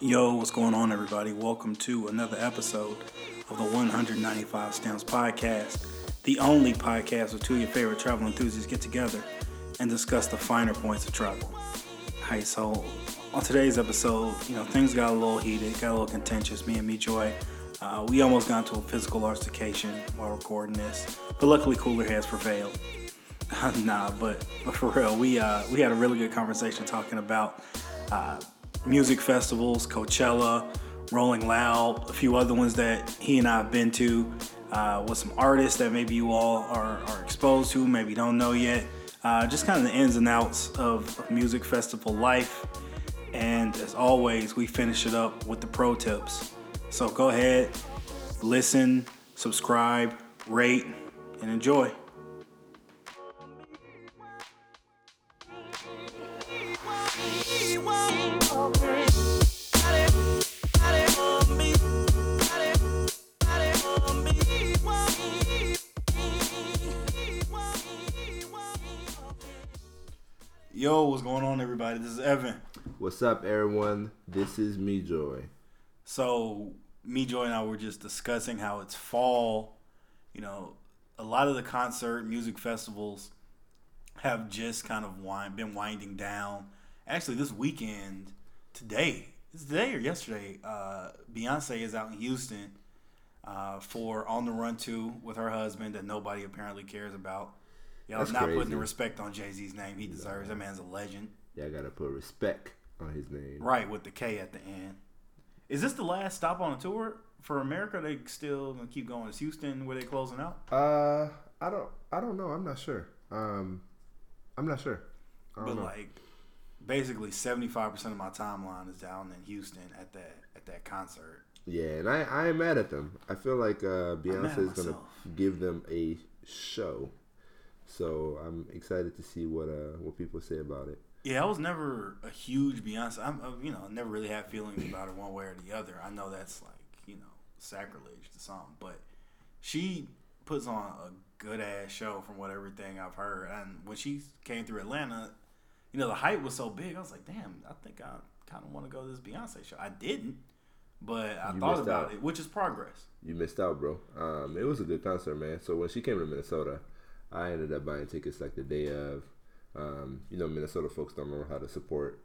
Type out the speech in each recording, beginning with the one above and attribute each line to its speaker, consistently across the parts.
Speaker 1: Yo, what's going on, everybody? Welcome to another episode of the 195 Stamps Podcast, the only podcast where two of your favorite travel enthusiasts get together and discuss the finer points of travel. Hi, so on today's episode, you know, things got a little heated, got a little contentious. Me and me, Joy, uh, we almost got into a physical altercation while recording this, but luckily cooler heads prevailed. nah, but, but for real, we uh, we had a really good conversation talking about uh, music festivals, Coachella, Rolling Loud, a few other ones that he and I have been to, uh, with some artists that maybe you all are, are exposed to, maybe don't know yet. Uh, just kind of the ins and outs of, of music festival life. And as always, we finish it up with the pro tips. So go ahead, listen, subscribe, rate, and enjoy. Yo, what's going on, everybody? This is Evan.
Speaker 2: What's up, everyone? This is me, Joy.
Speaker 1: So, me, Joy, and I were just discussing how it's fall. You know, a lot of the concert music festivals have just kind of wind, been winding down. Actually, this weekend, today, is today or yesterday, uh, Beyonce is out in Houston uh, for On the Run 2 with her husband that nobody apparently cares about. Y'all
Speaker 2: That's
Speaker 1: not putting the respect on Jay Z's name. He deserves. That man's a legend.
Speaker 2: Yeah, I gotta put respect on his name.
Speaker 1: Right, with the K at the end. Is this the last stop on the tour for America? They still gonna keep going. Is Houston where they closing out?
Speaker 2: Uh, I don't, I don't know. I'm not sure. Um, I'm not sure. I don't
Speaker 1: But
Speaker 2: know.
Speaker 1: like, basically, seventy five percent of my timeline is down in Houston at that at that concert.
Speaker 2: yeah, and I, I ain't mad at them. I feel like uh, Beyonce is gonna give them a show, so I'm excited to see what uh what people say about it.
Speaker 1: Yeah, I was never a huge Beyonce. I'm, uh, you know, I never really had feelings about it one way or the other. I know that's like, you know, sacrilege to some, but she puts on a good ass show from what everything I've heard. And when she came through Atlanta, you know, the hype was so big. I was like, damn, I think I kind of want to go to this Beyonce show. I didn't, but I
Speaker 2: You
Speaker 1: thought about
Speaker 2: out.
Speaker 1: it, which is progress.
Speaker 2: You missed out, bro. Um, it was a good concert, man. So when she came to Minnesota, I ended up buying tickets like the day of. Um, you know, Minnesota folks don't know how to support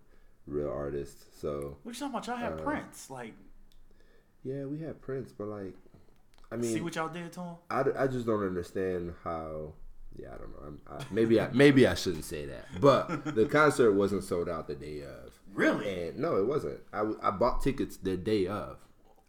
Speaker 2: real artists, so
Speaker 1: What you talking about? Y'all have
Speaker 2: Uh,
Speaker 1: Prince. Like,
Speaker 2: yeah, we had Prince, but like, I mean,
Speaker 1: see what y'all did to him?
Speaker 2: I, I just don't understand how. Yeah, I don't know. I'm, I, maybe I maybe I shouldn't say that, but the concert wasn't sold out the day of.
Speaker 1: Really?
Speaker 2: And no, it wasn't. I, I bought tickets the day of.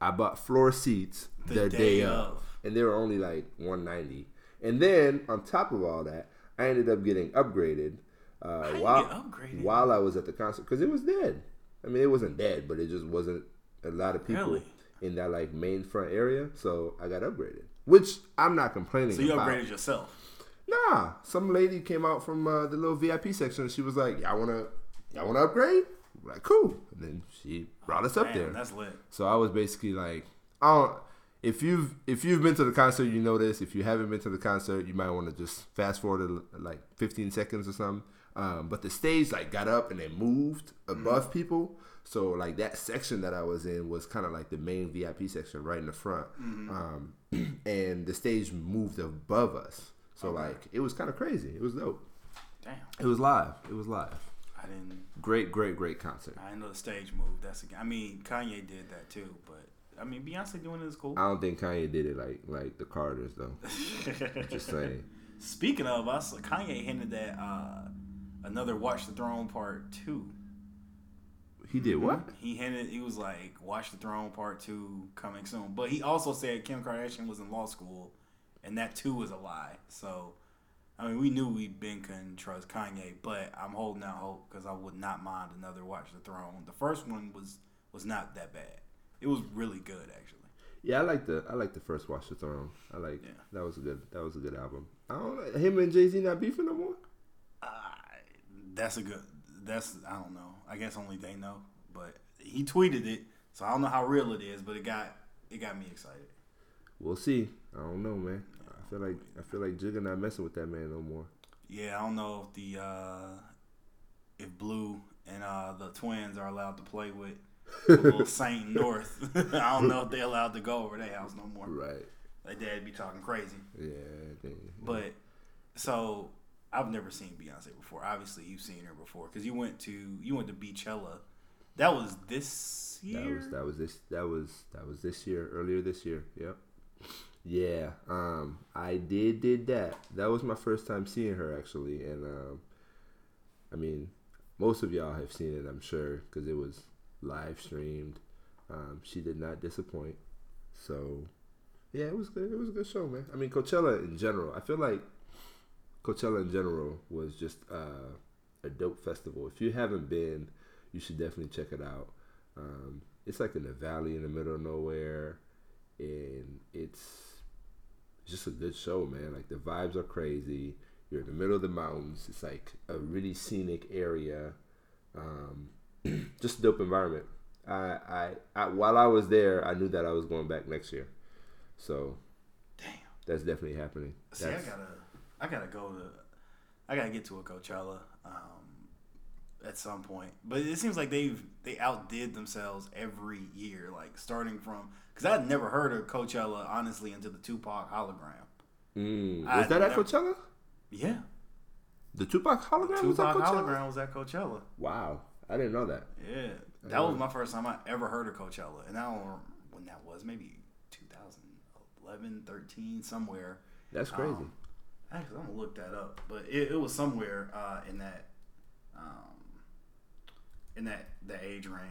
Speaker 2: I bought floor seats the,
Speaker 1: The
Speaker 2: day,
Speaker 1: day
Speaker 2: of.
Speaker 1: of.
Speaker 2: and they were only like 190. And then on top of all that, I ended up getting upgraded uh, while
Speaker 1: upgraded?
Speaker 2: while I was at the concert because it was dead. I mean, it wasn't dead, but it just wasn't a lot of people
Speaker 1: Really?
Speaker 2: in that like main front area. So I got upgraded, which I'm not complaining
Speaker 1: So you
Speaker 2: about.
Speaker 1: upgraded yourself.
Speaker 2: Nah, some lady came out from uh, the little VIP section. And She was like, "Y'all wanna, y'all wanna upgrade?" We're like, cool. And then she brought us up
Speaker 1: Man,
Speaker 2: there.
Speaker 1: that's lit.
Speaker 2: So I was basically like, I don't. If you've if you've been to the concert, you know this. If you haven't been to the concert, you might want to just fast forward to like 15 seconds or something. Um, but the stage like got up and it moved above people. So like that section that I was in was kind of like the main VIP section right in the front, um, and the stage moved above us. So like it was kind of crazy. It was dope.
Speaker 1: Damn.
Speaker 2: It was live. It was live.
Speaker 1: I didn't.
Speaker 2: Great, great, great concert.
Speaker 1: I know the stage move. That's. A, I mean, Kanye did that too, but I mean, Beyonce doing it is cool.
Speaker 2: I don't think Kanye did it like like the Carters though. Just saying.
Speaker 1: Speaking of us, Kanye hinted that uh, another Watch the Throne Part Two.
Speaker 2: He did what?
Speaker 1: He hinted he was like Watch the Throne Part Two coming soon, but he also said Kim Kardashian was in law school, and that too was a lie. So. I mean, we knew we been couldn't trust Kanye, but I'm holding out hope because I would not mind another Watch the Throne. The first one was was not that bad. It was really good actually.
Speaker 2: Yeah, I like the I like the first Watch the Throne. I like
Speaker 1: Yeah.
Speaker 2: that was a good that was a good album. I don't him and Jay Z not beefing no more.
Speaker 1: Uh, that's a good. That's I don't know. I guess only they know. But he tweeted it, so I don't know how real it is. But it got it got me excited.
Speaker 2: We'll see. I don't know, man. I feel like I feel like Jigga not messing with that man no more.
Speaker 1: Yeah, I don't know if the uh, if Blue and uh, the twins are allowed to play with little Saint North. I don't know if they're allowed to go over their house no more.
Speaker 2: Right.
Speaker 1: Like dad be talking crazy.
Speaker 2: Yeah. They,
Speaker 1: But so I've never seen Beyonce before. Obviously, you've seen her before because you went to you went to Beachella. That was this year.
Speaker 2: that was that was this that was that was this year earlier this year. Yep. Yeah. Um. I did did that. That was my first time seeing her actually, and um. I mean, most of y'all have seen it, I'm sure, because it was live streamed. Um, she did not disappoint. So, yeah, it was good. It was a good show, man. I mean, Coachella in general, I feel like Coachella in general was just uh, a dope festival. If you haven't been, you should definitely check it out. Um, it's like in the valley in the middle of nowhere, and it's just a good show, man. Like the vibes are crazy. You're in the middle of the mountains. It's like a really scenic area. Um, just a dope environment. I, I, I, while I was there, I knew that I was going back next year. So
Speaker 1: Damn.
Speaker 2: that's definitely happening.
Speaker 1: See,
Speaker 2: That's,
Speaker 1: I gotta, I gotta go to, I gotta get to a Coachella um, at some point. But it seems like they've they outdid themselves every year. Like starting from because I'd never heard of Coachella honestly until the Tupac hologram.
Speaker 2: Mm, was that at
Speaker 1: never-
Speaker 2: Coachella?
Speaker 1: Yeah,
Speaker 2: The Tupac hologram was at
Speaker 1: Tupac
Speaker 2: Coachella.
Speaker 1: hologram was at Coachella.
Speaker 2: Wow, I didn't know that.
Speaker 1: Yeah, that was my first time I ever heard of Coachella, and I don't remember when that was. Maybe 2011, 13, somewhere.
Speaker 2: That's crazy.
Speaker 1: Um, actually, I'm gonna look that up, but it, it was somewhere uh, in that, um, in that that age range.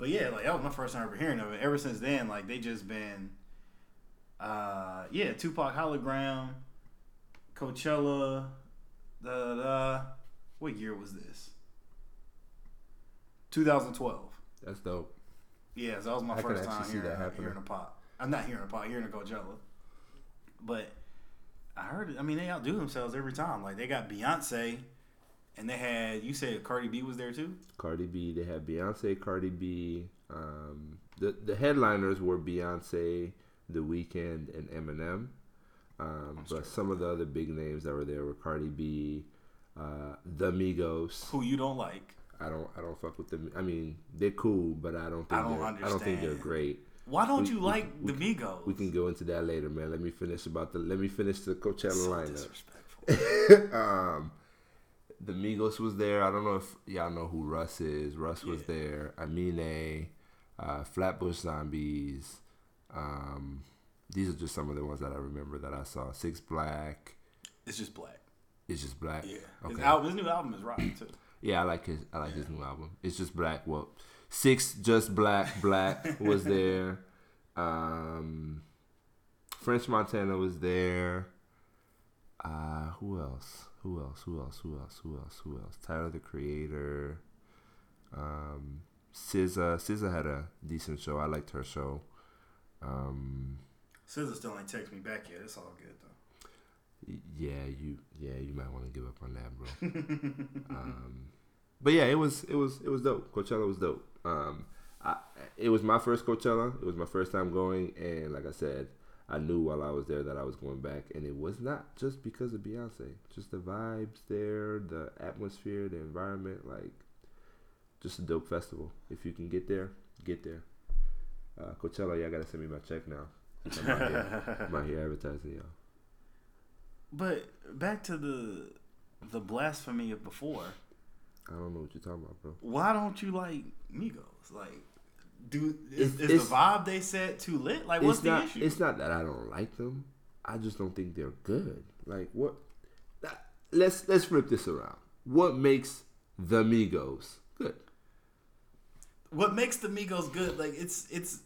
Speaker 1: But yeah, like that was my first time ever hearing of it. Ever since then, like they just been, uh, yeah, Tupac hologram, Coachella, da da. da. What year was this? 2012.
Speaker 2: That's dope.
Speaker 1: Yeah, so that was my
Speaker 2: I
Speaker 1: first time hearing,
Speaker 2: that
Speaker 1: hearing a pop. I'm not hearing a pop, hearing a Coachella. But I heard it. I mean, they outdo themselves every time. Like they got Beyonce, and they had you said Cardi B was there too.
Speaker 2: Cardi B. They had Beyonce, Cardi B. Um, the the headliners were Beyonce, The Weeknd, and Eminem. Um, but some of the other big names that were there were Cardi B, uh, The Migos.
Speaker 1: Who you don't like?
Speaker 2: I don't I don't fuck with them. I mean, they're cool, but I don't think
Speaker 1: I don't
Speaker 2: they're, I don't think they're great.
Speaker 1: Why don't
Speaker 2: We-
Speaker 1: you like
Speaker 2: we-
Speaker 1: the Migos?
Speaker 2: We can go into that later, man. Let me finish about the let me finish the Coachella
Speaker 1: so
Speaker 2: lineup.
Speaker 1: disrespectful.
Speaker 2: um, the Migos was there. I don't know if y'all know who Russ is. Russ was
Speaker 1: Yeah.
Speaker 2: there. Amine, uh, Flatbush Zombies. Um, these are just some of the ones that I remember that I saw. Six Black.
Speaker 1: It's just black.
Speaker 2: It's just black.
Speaker 1: Yeah. His,
Speaker 2: Okay.
Speaker 1: album, his new album is rotten too.
Speaker 2: Yeah, I like his. I like his new album. It's just black. Well, six just black. Black was there. Um, French Montana was there. Uh, who else? Who else? Who else? Who else? Who else? Who else? Tyler the Creator. Um, SZA. SZA had a decent show. I liked her show. Um,
Speaker 1: SZA still ain't text me back yet. It's all good though.
Speaker 2: yeah, you. Yeah, you might want to give up on that, bro. um, but yeah, it was it was it was dope. Coachella was dope. Um, I, it was my first Coachella. It was my first time going, and like I said, I knew while I was there that I was going back, and it was not just because of Beyonce. Just the vibes there, the atmosphere, the environment, like just a dope festival. If you can get there, get there. Uh, Coachella, y'all gotta send me my check now. I'm out here, I'm out here advertising y'all.
Speaker 1: But back to the the blasphemy of before.
Speaker 2: I don't know what you're talking about, bro.
Speaker 1: Why don't you like Migos? Like, do is,
Speaker 2: It's-
Speaker 1: is
Speaker 2: it's-
Speaker 1: the vibe they set too lit? Like, what's the
Speaker 2: not,
Speaker 1: issue?
Speaker 2: It's not that I don't like them. I just don't think they're good. Like what? that- Let's let's flip this around. What makes the Migos good?
Speaker 1: what makes the Migos good? Like, it's it's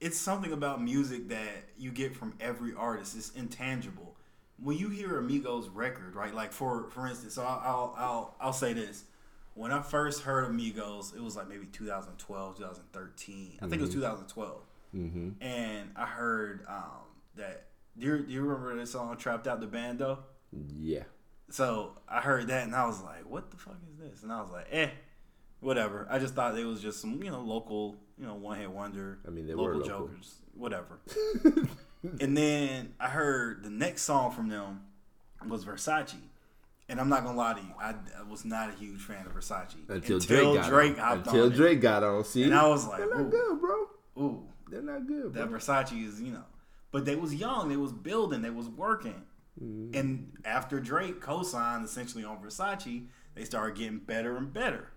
Speaker 1: it's something about music that you get from every artist. It's intangible. When you hear a Migos record, right? Like for for instance, so I'll I'll I'll, I'll say this. When I first heard Amigos, it was like maybe 2012, 2013. I think it was 2012.
Speaker 2: Mm-hmm.
Speaker 1: and I heard um, that. Do you, do you remember the song "Trapped Out the Bando"?
Speaker 2: Yeah.
Speaker 1: So I heard that and I was like, "What the fuck is this?" And I was like, "Eh, whatever." I just thought it was just some you know local you know one hit wonder.
Speaker 2: I mean, they
Speaker 1: local
Speaker 2: were local.
Speaker 1: jokers, whatever. and then I heard the next song from them was Versace, And I'm not gonna lie to you, I, I was not a huge fan of Versace
Speaker 2: Until, Drake got
Speaker 1: Drake
Speaker 2: on. Until
Speaker 1: on it.
Speaker 2: Drake got on. See,
Speaker 1: And I was like,
Speaker 2: they're not
Speaker 1: ooh.
Speaker 2: good, bro.
Speaker 1: Ooh,
Speaker 2: They're not good, bro.
Speaker 1: that Versace is, you know. But they was young, they was building, they was working.
Speaker 2: Mm-hmm.
Speaker 1: And after Drake co-signed essentially on Versace, they started getting better and better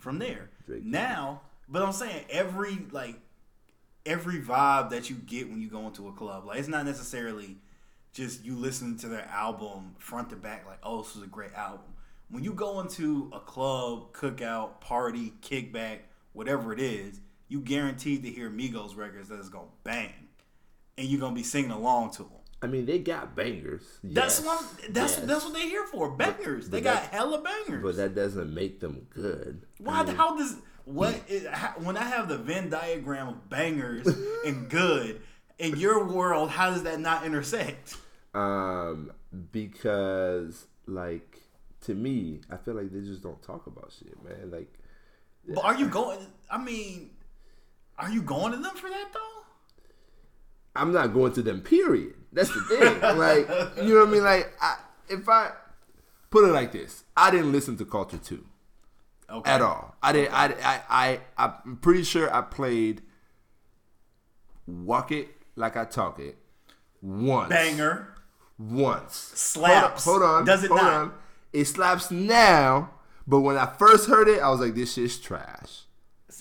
Speaker 1: from there.
Speaker 2: Drake-
Speaker 1: now, but I'm saying every like every vibe that you get when you go into a club, like it's not necessarily just you listening to their album front to back, like, oh, this is a great album. When you go into a club, cookout, party, kickback, whatever it is, you guaranteed to hear Migos records that is gonna bang, and you're gonna be singing along to them.
Speaker 2: I mean, they got bangers.
Speaker 1: That's
Speaker 2: yes.
Speaker 1: what that's
Speaker 2: Yes.
Speaker 1: that's what they're here for. Bangers. they
Speaker 2: but
Speaker 1: got hella bangers.
Speaker 2: But that doesn't make them good.
Speaker 1: Why? how does what? Is, how, when I have the Venn diagram of bangers and good in your world, how does that not intersect?
Speaker 2: Um, because like to me, I feel like they just don't talk about shit, man. Like,
Speaker 1: But are you going? I mean, are you going to them for that though?
Speaker 2: I'm not going to them. Period. That's the thing. like, you know what I mean? Like, I, if I put it like this, I didn't listen to Culture Two
Speaker 1: Okay.
Speaker 2: at all. I didn't. I, I, I, I'm pretty sure I played "Walk It Like I Talk It" once.
Speaker 1: Banger.
Speaker 2: once.
Speaker 1: Slaps.
Speaker 2: Hold on. Hold on
Speaker 1: Does it
Speaker 2: hold
Speaker 1: not?
Speaker 2: on. It slaps now, but when I first heard it, I was like, "This shit's trash."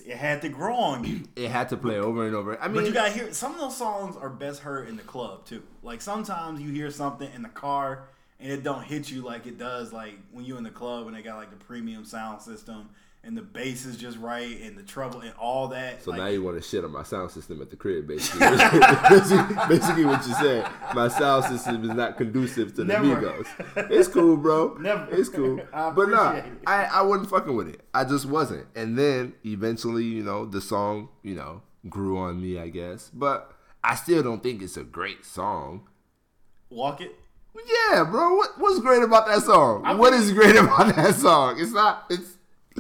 Speaker 1: It had to grow on you.
Speaker 2: It had to play over and over. I mean,
Speaker 1: But you gotta hear some of those songs are best heard in the club too. Like sometimes you hear something in the car and it don't hit you like it does like when you in the club and they got like the premium sound system and the bass is just right and the treble and all that.
Speaker 2: so
Speaker 1: like,
Speaker 2: now you want to shit on my sound system at the crib, basically. basically, what you said. My sound system is not conducive to the
Speaker 1: Never.
Speaker 2: Migos. It's cool, bro.
Speaker 1: Never.
Speaker 2: It's cool. But nah,
Speaker 1: it.
Speaker 2: I, I wasn't fucking with it. I just wasn't. And then eventually, you know, the song, you know, grew on me, I guess. But I still don't think it's a great song.
Speaker 1: walk it.
Speaker 2: Yeah, bro. What what's great about that song?
Speaker 1: I
Speaker 2: what is great about that song? It's not. It's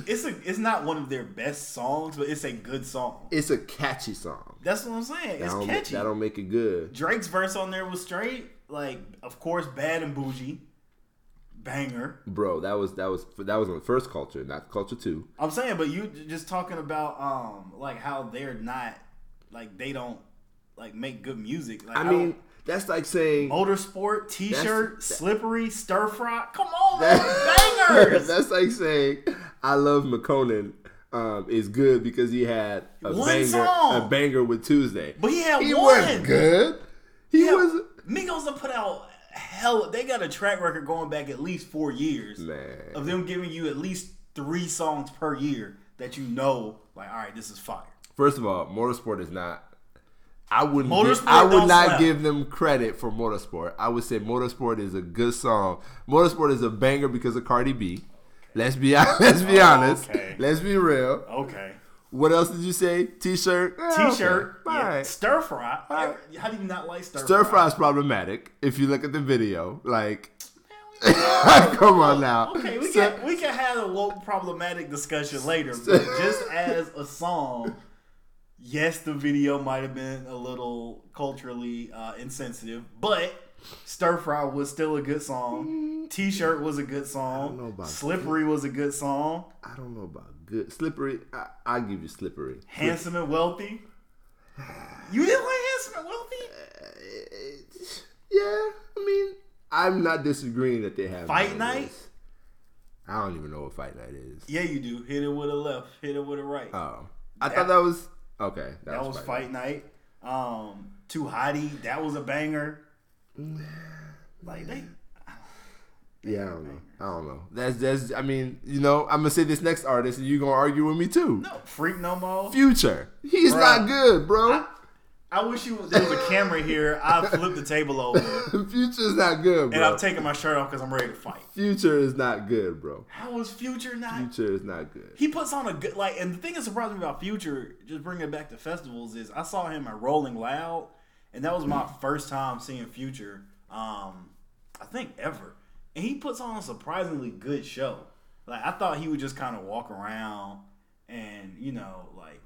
Speaker 1: It's a it's not one of their best songs, but it's a good song.
Speaker 2: it's a catchy song.
Speaker 1: That's what I'm saying.
Speaker 2: That
Speaker 1: It's catchy.
Speaker 2: that don't make it good.
Speaker 1: Drake's verse on there was straight. Like, of course, bad and bougie, banger.
Speaker 2: Bro, that was that was that was on the first culture, not culture two.
Speaker 1: I'm saying, but you just talking about um like how they're not like they don't like make good music. Like
Speaker 2: I
Speaker 1: don't-
Speaker 2: mean, that's like saying
Speaker 1: motorsport, t-shirt,
Speaker 2: That's-
Speaker 1: slippery, stir fry. Come on,
Speaker 2: that-
Speaker 1: man, bangers.
Speaker 2: that's like saying iLoveMakonnen um, is good because he had a
Speaker 1: One
Speaker 2: banger
Speaker 1: song.
Speaker 2: a banger with Tuesday.
Speaker 1: But he had
Speaker 2: he
Speaker 1: one.
Speaker 2: wasn't good. He
Speaker 1: Yeah,
Speaker 2: was
Speaker 1: Migos have put out hell. They got a track record going back at least four years
Speaker 2: man.
Speaker 1: of them giving you at least three songs per year that you know, like, all right, this is fire.
Speaker 2: First of all, motorsport is not. I wouldn't.
Speaker 1: Motorsport
Speaker 2: give, I would not
Speaker 1: slap.
Speaker 2: give them credit for motorsport. I would say motorsport is a good song. Motorsport is a banger because of Cardi B. Let's be let's be
Speaker 1: Oh,
Speaker 2: honest.
Speaker 1: okay.
Speaker 2: Let's be real.
Speaker 1: Okay.
Speaker 2: What else did you say? T-shirt. Eh,
Speaker 1: T-shirt,
Speaker 2: okay.
Speaker 1: yeah. Stir fry. How do you not like stir,
Speaker 2: Stir
Speaker 1: fry?
Speaker 2: is problematic if you look at the video. Like, come on now.
Speaker 1: Okay, we
Speaker 2: Stir-
Speaker 1: can we can have a woke problematic discussion later, but just as a song, yes, the video might have been a little culturally uh, insensitive, but Stir Fry was still a good song. T-shirt was a good song.
Speaker 2: know about
Speaker 1: Slippery was a good song.
Speaker 2: I don't know about good slippery. I, I'll give you slippery.
Speaker 1: Handsome and wealthy. You didn't like handsome and wealthy?
Speaker 2: Yeah, I mean, I'm not disagreeing that they have
Speaker 1: Fight. Night?
Speaker 2: I don't even know what fight night is.
Speaker 1: Yeah, you do. Hit it with a left. Hit it with a right.
Speaker 2: Oh, I
Speaker 1: That-
Speaker 2: thought that was okay. That,
Speaker 1: that was fight night. Um, Too Hotty. That was a banger. Like they.
Speaker 2: Yeah, I don't know. I don't know. That's that's. I mean, you know, I'm gonna say this next artist, and you gonna argue with me too.
Speaker 1: No, freak no more.
Speaker 2: Future, he's
Speaker 1: Bruh.
Speaker 2: not good, bro.
Speaker 1: I wish you there was a camera here. I'd flip the table over
Speaker 2: Future's not good,
Speaker 1: and
Speaker 2: bro.
Speaker 1: I'm taking my shirt off because I'm ready to fight.
Speaker 2: Future is not good, bro.
Speaker 1: How was Future not?
Speaker 2: Future is not good.
Speaker 1: He puts on a good like, and the thing that surprised me about Future, just bringing it back to festivals, is I saw him at Rolling Loud, and that was my first time seeing Future. Um, I think ever, and he puts on a surprisingly good show. Like I thought he would just kind of walk around and you know like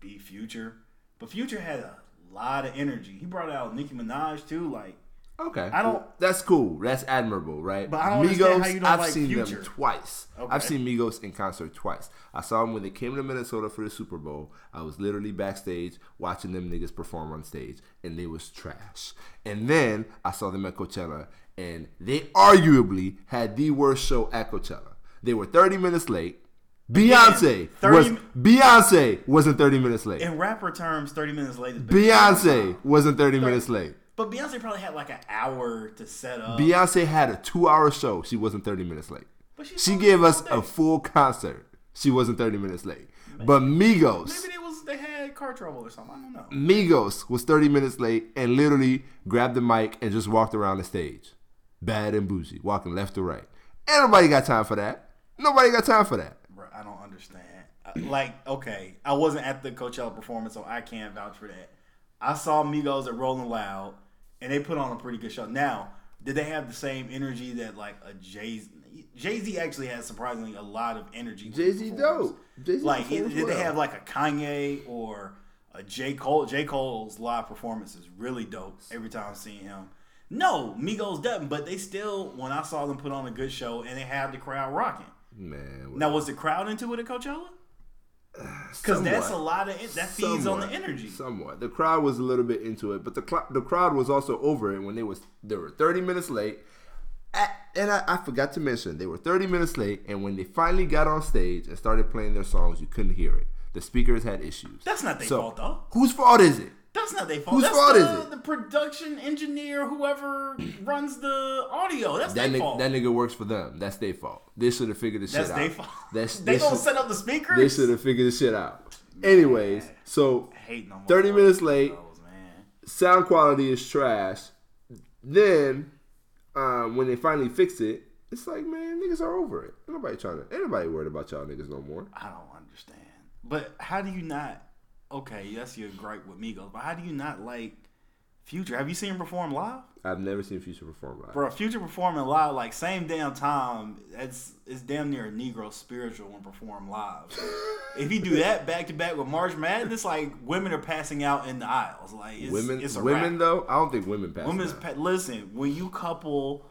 Speaker 1: be Future, but Future had a lot of energy. He brought out Nicki Minaj too. Like
Speaker 2: Okay,
Speaker 1: I don't-
Speaker 2: That's cool. That's admirable, right?
Speaker 1: But I don't understand how you don't
Speaker 2: I've
Speaker 1: like
Speaker 2: seen
Speaker 1: Future.
Speaker 2: them twice.
Speaker 1: Okay.
Speaker 2: I've seen Migos in concert twice. I saw them when they came to Minnesota for the Super Bowl. I was literally backstage watching them niggas perform on stage, and they was trash. And then I saw them at Coachella, and they arguably had the worst show at Coachella. They were 30 minutes late. Beyonce
Speaker 1: 30
Speaker 2: was Beyonce wasn't 30 minutes late.
Speaker 1: In rapper terms, 30 minutes late is.
Speaker 2: Beyonce wasn't 30 minutes late.
Speaker 1: But Beyonce probably had like an hour to set up.
Speaker 2: Beyonce had a two hour show. She wasn't 30 minutes late.
Speaker 1: But she
Speaker 2: She gave us a full concert. She wasn't 30 minutes late. But Migos,
Speaker 1: Maybe they was they had car trouble or something. I don't know.
Speaker 2: Migos was 30 minutes late and literally grabbed the mic and just walked around the stage. Bad and bougie, walking left to right. Ain't nobody got time for that. Nobody got time for that.
Speaker 1: Bro, I don't understand. Uh, Like, okay, I wasn't at the Coachella performance, so I can't vouch for that. I saw Migos at Rolling Loud, and they put on a pretty good show. Now, did they have the same energy that like a Jay Jay Z actually has surprisingly a lot of energy.
Speaker 2: Jay-Z
Speaker 1: performs.
Speaker 2: dope. Jay-Z
Speaker 1: Like, did they have like a Kanye or a J Cole? J Cole's live performance is really dope. Every time I see him. No, Migos doesn't, but they still. When I saw them put on a good show, and they had the crowd rocking.
Speaker 2: Man,
Speaker 1: Now, was the crowd into it at Coachella? Because that's a lot of that feeds on the energy.
Speaker 2: Somewhat. The crowd was a little bit into it, but the cl- the crowd was also over it when they was they were 30 minutes late. At, and I, I forgot to mention they were 30 minutes late, and when they finally got on stage and started playing their songs, you couldn't hear it. The speakers had issues.
Speaker 1: That's not their
Speaker 2: So,
Speaker 1: fault, though.
Speaker 2: Whose fault is it?
Speaker 1: That's not their fault.
Speaker 2: Whose
Speaker 1: that's
Speaker 2: fault
Speaker 1: the,
Speaker 2: is it?
Speaker 1: The production engineer, whoever runs the audio. That's
Speaker 2: That
Speaker 1: their fault.
Speaker 2: that nigga works for them. That's their fault. They should have figured this
Speaker 1: that's
Speaker 2: shit out.
Speaker 1: That's their fault.
Speaker 2: That's,
Speaker 1: they gonna
Speaker 2: should-
Speaker 1: set up the speakers.
Speaker 2: They should have figured this shit out. Anyways, so
Speaker 1: on
Speaker 2: 30 minutes late.
Speaker 1: those, man.
Speaker 2: sound quality is trash. Then, um, when they finally fix it, it's like, man, niggas are over it. Ain't nobody trying to, ain't nobody worried about y'all niggas no more.
Speaker 1: I don't understand. But how do you not? Okay, that's your gripe with Migos, but how do you not like Future? Have you seen him perform live?
Speaker 2: I've never seen Future perform live.
Speaker 1: Bro, Future performing live, like same damn time, it's it's damn near a Negro spiritual when perform live. if you do that back to back with March Madness, like women are passing out in the aisles. Like it's,
Speaker 2: women,
Speaker 1: it's
Speaker 2: women
Speaker 1: wrap.
Speaker 2: though, I don't think women pass.
Speaker 1: Women's
Speaker 2: out.
Speaker 1: pa- listen when you couple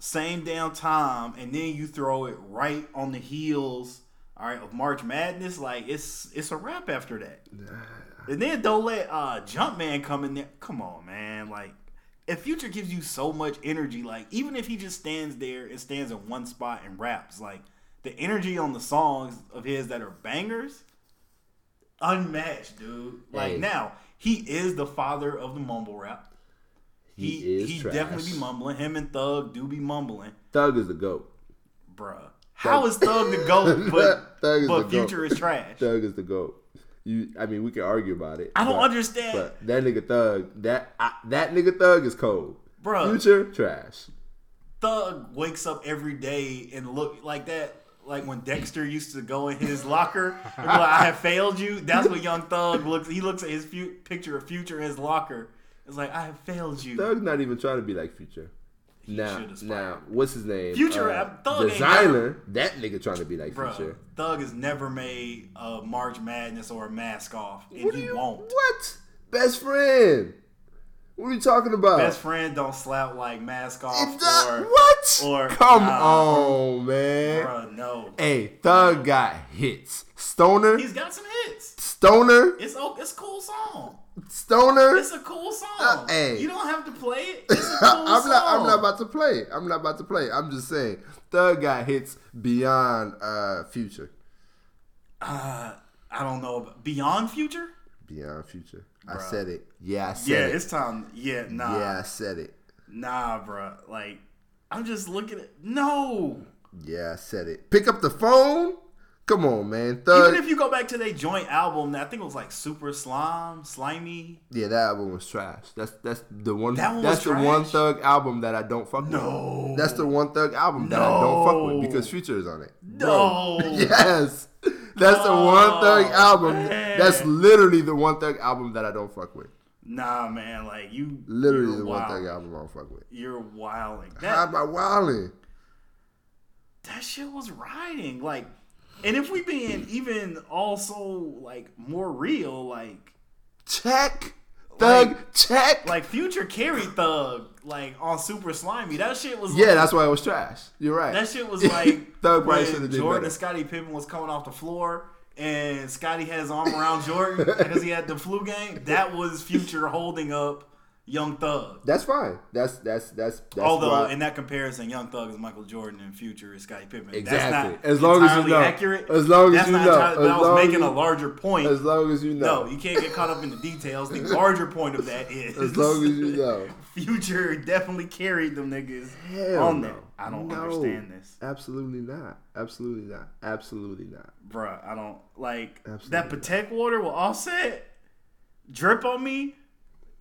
Speaker 1: same damn time and then you throw it right on the heels. All right, of March Madness, like it's it's a wrap after that. And then don't let uh Jumpman come in there. Come on, man. Like if Future gives you so much energy, like even if he just stands there and stands in one spot and raps, like the energy on the songs of his that are bangers, unmatched, dude. Like
Speaker 2: Hey.
Speaker 1: now he is the father of the mumble rap.
Speaker 2: He
Speaker 1: He
Speaker 2: is
Speaker 1: he
Speaker 2: trash.
Speaker 1: definitely be mumbling. Him and Thug do be mumbling,
Speaker 2: Thug is the goat.
Speaker 1: bruh. How is Thug the goat, but
Speaker 2: Thug is
Speaker 1: but
Speaker 2: the
Speaker 1: Future
Speaker 2: goat.
Speaker 1: is trash?
Speaker 2: Thug is the goat. You, I mean, we can argue about it.
Speaker 1: I don't
Speaker 2: but-
Speaker 1: understand.
Speaker 2: But that nigga Thug, that I, that nigga Thug is cold.
Speaker 1: Bruh.
Speaker 2: Future trash.
Speaker 1: Thug wakes up every day and look like that. Like when Dexter used to go in his locker and be like, "I have failed you." That's what Young Thug looks. He looks at his fu- picture of Future in his locker. It's like, "I have failed you."
Speaker 2: Thug's not even trying to be like Future. Now, now, what's his name?
Speaker 1: Future,
Speaker 2: uh,
Speaker 1: Thug
Speaker 2: designer. That nigga trying to be like
Speaker 1: Bro,
Speaker 2: Future.
Speaker 1: Thug has never made a March Madness or a mask off, and
Speaker 2: What
Speaker 1: he
Speaker 2: you
Speaker 1: won't.
Speaker 2: What? Best friend. What are you talking about?
Speaker 1: Best friend don't slap like mask off or
Speaker 2: what?
Speaker 1: or-
Speaker 2: Come
Speaker 1: nah.
Speaker 2: on, man.
Speaker 1: Bruh, no.
Speaker 2: Hey, Thug got hits. Stoner,
Speaker 1: He's got some hits.
Speaker 2: Stoner,
Speaker 1: It's it's a cool song.
Speaker 2: Stoner.
Speaker 1: It's a cool song.
Speaker 2: Uh, hey.
Speaker 1: You don't have to play it. It's a cool
Speaker 2: I'm
Speaker 1: song.
Speaker 2: not. I'm not about to play. It. I'm not about to play. I'm just saying. Thug got hits beyond uh, Future.
Speaker 1: Uh, I don't know. About, Beyond Future?
Speaker 2: Beyond Future. I said it. Yeah, I said
Speaker 1: Yeah,
Speaker 2: it.
Speaker 1: it's time. Yeah, nah.
Speaker 2: Yeah, I said it.
Speaker 1: Nah, bruh. Like, I'm just looking at. No.
Speaker 2: Yeah, I said it. Pick up the phone. Come on, man. Thug.
Speaker 1: Even if you go back to their joint album, I think it was like Super Slime, Slimy.
Speaker 2: yeah, that album was trash. That's that's the one.
Speaker 1: That one
Speaker 2: that's
Speaker 1: was
Speaker 2: the one? Thug album that I don't fuck with.
Speaker 1: No.
Speaker 2: with. That's the one Thug album that I don't fuck with because Future is on it.
Speaker 1: No.
Speaker 2: Yes. That's the one Thug
Speaker 1: Oh,
Speaker 2: album.
Speaker 1: man.
Speaker 2: That's literally the one Thug album that I don't fuck with.
Speaker 1: Nah, man. Like, you.
Speaker 2: Literally the one. Thug album I don't fuck with.
Speaker 1: You're wilding.
Speaker 2: How
Speaker 1: That,
Speaker 2: about Wildin'?
Speaker 1: that shit was riding. Like, and if we being even also, like, more real, like,
Speaker 2: Check. Thug
Speaker 1: Like-
Speaker 2: check.
Speaker 1: Like Future carried Thug like on Super Slimey. That shit was
Speaker 2: yeah,
Speaker 1: like,
Speaker 2: that's why it was trash. You're right.
Speaker 1: that shit was like
Speaker 2: Thug
Speaker 1: when
Speaker 2: should have did
Speaker 1: Jordan and Scottie Pippen was coming off the floor and Scottie had his arm around Jordan because he had the flu game. That was Future holding up Young Thug.
Speaker 2: That's fine. That's that's that's that's
Speaker 1: Although
Speaker 2: why-
Speaker 1: in that comparison, Young Thug is Michael Jordan and Future is Scottie Pippen.
Speaker 2: Exactly.
Speaker 1: That's not
Speaker 2: As long as you know.
Speaker 1: accurate.
Speaker 2: As long as
Speaker 1: That's
Speaker 2: you know.
Speaker 1: entirely- but
Speaker 2: As
Speaker 1: I was making
Speaker 2: you-
Speaker 1: a larger point.
Speaker 2: as long as you know.
Speaker 1: no, you can't get caught up in the details. The larger point of that is
Speaker 2: as long as you know.
Speaker 1: Future definitely carried them niggas
Speaker 2: Hell
Speaker 1: on
Speaker 2: no.
Speaker 1: that. I don't
Speaker 2: No.
Speaker 1: understand this,
Speaker 2: Absolutely not. Absolutely not. Absolutely not.
Speaker 1: bruh. I don't like that
Speaker 2: Absolutely
Speaker 1: Patek water will offset drip on me,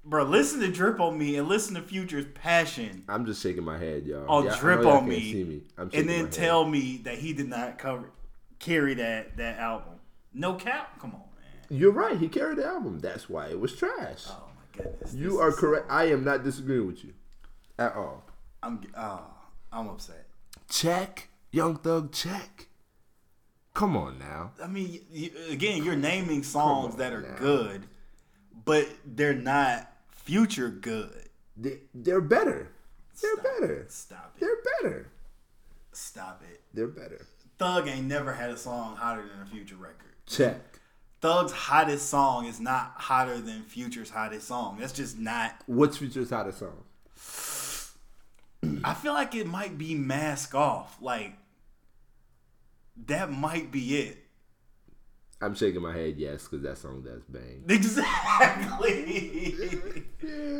Speaker 1: bruh. Listen to drip on me and listen to Future's passion.
Speaker 2: I'm just shaking my head, y'all.
Speaker 1: Oh,
Speaker 2: Yeah, I
Speaker 1: drip
Speaker 2: y'all
Speaker 1: on me,
Speaker 2: See me. I'm
Speaker 1: and then tell me that he did not cover carry that that album. No cap. Come on, man.
Speaker 2: You're right. He carried the album. That's why it was trash.
Speaker 1: Oh my goodness.
Speaker 2: you
Speaker 1: This
Speaker 2: are correct. I am not disagreeing with you at all.
Speaker 1: I'm oh, I'm upset.
Speaker 2: Check, Young Thug. Check. Come on now.
Speaker 1: I mean, again, you're naming songs that are
Speaker 2: now.
Speaker 1: good, but they're not future good.
Speaker 2: They, they're better. They're
Speaker 1: Stop
Speaker 2: better.
Speaker 1: it. Stop it.
Speaker 2: They're better.
Speaker 1: Stop it.
Speaker 2: They're better.
Speaker 1: Thug ain't never had a song hotter than a future record.
Speaker 2: Check.
Speaker 1: Thug's hottest song is not hotter than Future's hottest song. That's just not.
Speaker 2: What's Future's hottest song?
Speaker 1: I feel like it might be Mask Off. Like, that might be it.
Speaker 2: I'm shaking my head yes because that song does bang.
Speaker 1: Exactly.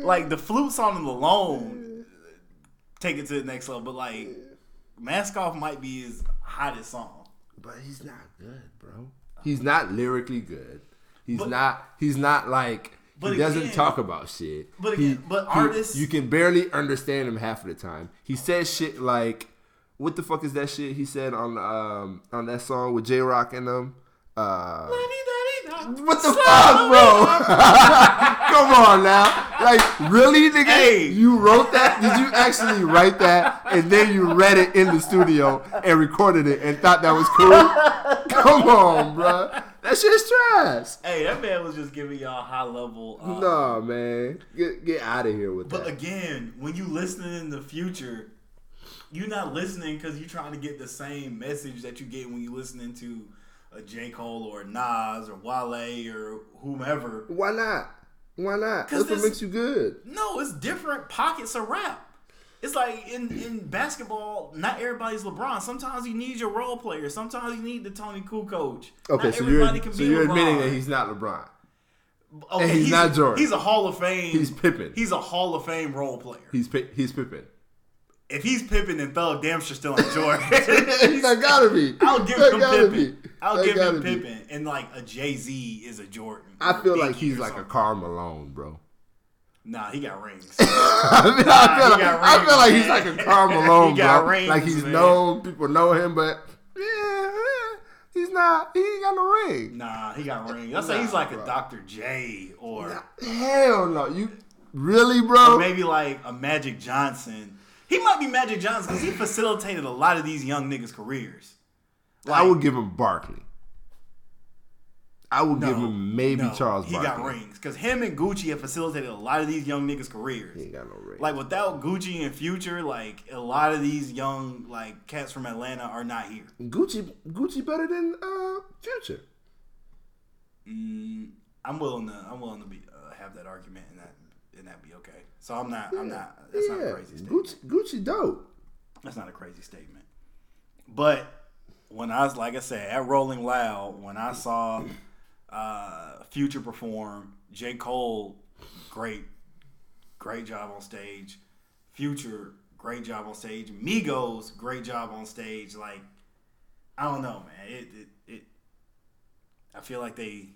Speaker 1: like the flute song alone, take it to the next level. But like, Mask Off might be his hottest song.
Speaker 2: But he's not good, bro. He's not lyrically good. He's
Speaker 1: But-
Speaker 2: not. He's not like.
Speaker 1: But
Speaker 2: he doesn't
Speaker 1: again-
Speaker 2: talk about shit.
Speaker 1: but
Speaker 2: He-
Speaker 1: again- but
Speaker 2: he-
Speaker 1: artists-
Speaker 2: you can barely understand him half of the time. He says shit like, "What the fuck is that shit?" He said on um on that song with J Rock and them. Uh, what the fuck, bro? Come on now. Like, really, nigga?
Speaker 1: Hey.
Speaker 2: You wrote that? Did you actually write that? And then you read it in the studio and recorded it and thought that was cool? Come on, bro. That shit's trash.
Speaker 1: Hey, that man was just giving y'all high level. Uh,
Speaker 2: Nah, man. Get get out of here with
Speaker 1: But
Speaker 2: that.
Speaker 1: But again, when you listening in the future, you're not listening because you're trying to get the same message that you get when you listening to a J. Cole or a Nas or Wale or whomever.
Speaker 2: Why not? Why not? That's what makes you good.
Speaker 1: No, it's different pockets of rap. It's like in, in basketball, not everybody's LeBron. Sometimes you need your role player. Sometimes you need the Toni Kukoc. Coach.
Speaker 2: Okay,
Speaker 1: not
Speaker 2: so you're so you're
Speaker 1: LeBron.
Speaker 2: admitting that he's not LeBron.
Speaker 1: okay,
Speaker 2: and he's not Jordan.
Speaker 1: He's a Hall of Fame.
Speaker 2: He's Pippen.
Speaker 1: He's a Hall of Fame role player.
Speaker 2: He's he's Pippen.
Speaker 1: If he's Pippen, then Thug damn sure still ain't Jordan.
Speaker 2: that gotta be.
Speaker 1: I'll give
Speaker 2: That
Speaker 1: him
Speaker 2: be.
Speaker 1: I'll
Speaker 2: That
Speaker 1: give him Pippen, and like a Jay Z is a Jordan.
Speaker 2: I feel like he's like a. Karl Malone, bro.
Speaker 1: Nah, he got rings.
Speaker 2: I, mean, I, feel, like,
Speaker 1: got
Speaker 2: I feel like he's like a. Karl Malone,
Speaker 1: He got
Speaker 2: bro.
Speaker 1: rings,
Speaker 2: like he's
Speaker 1: man.
Speaker 2: known, people know him, but yeah, he's not. He ain't got no ring.
Speaker 1: nah, he got rings. I say he's like
Speaker 2: bro.
Speaker 1: a Dr. J or
Speaker 2: Hell no, you really, bro?
Speaker 1: maybe like a Magic Johnson. He might be Magic Johnson because he facilitated a lot of these young niggas' careers.
Speaker 2: I would give him Barkley. I would give him maybe
Speaker 1: no,
Speaker 2: Charles
Speaker 1: He got rings because him and Gucci have facilitated a lot of these young niggas' careers.
Speaker 2: He ain't got no ring.
Speaker 1: Like without Gucci and Future, like a lot of these young like cats from Atlanta are not here.
Speaker 2: Gucci, Gucci better than uh, Future.
Speaker 1: Mm, I'm willing to I'm willing to be uh, have that argument and that and that'd be okay. So I'm not I'm not that's not a crazy statement.
Speaker 2: Gucci, Gucci dope.
Speaker 1: That's not a crazy statement. But when I was like I said at Rolling Loud, when I saw uh, Future perform, J Cole, great, great job on stage. Future, great job on stage. Migos, great job on stage. Like I don't know, man. It it, it I feel like they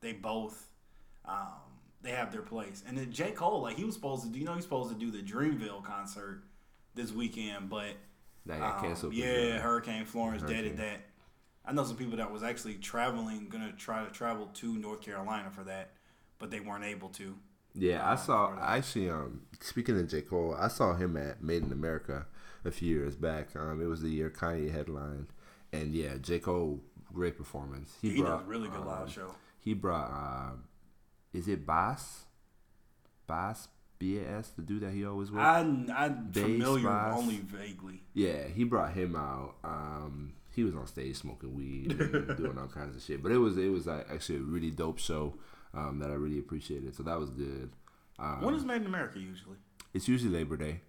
Speaker 1: they both um, they have their place. And then J Cole, like he was supposed to do, you know, he's supposed to do the Dreamville concert this weekend, but
Speaker 2: That got
Speaker 1: um,
Speaker 2: canceled.
Speaker 1: yeah, Hurricane Florence deaded
Speaker 2: Hurricane.
Speaker 1: that. I know some people that was actually traveling, gonna try to travel to North Carolina for that, but they weren't able to.
Speaker 2: Yeah, I
Speaker 1: um,
Speaker 2: saw. I actually, um, speaking of J Cole, I saw him at Made in America a few years back. Um, it was the year Kanye headlined, and yeah, J Cole, great performance.
Speaker 1: He, does
Speaker 2: brought,
Speaker 1: a really good
Speaker 2: um,
Speaker 1: live show.
Speaker 2: He brought, um, is it Boss? Bas BAS, the dude that he always with.
Speaker 1: I, I'm
Speaker 2: Bass,
Speaker 1: familiar only vaguely.
Speaker 2: Yeah, he brought him out. Um, he was on stage smoking weed and doing all kinds of shit. But it was it was like, actually a really dope show um, that I really appreciated. So that was good. Um,
Speaker 1: When is Made in America usually?
Speaker 2: it's usually Labor Day.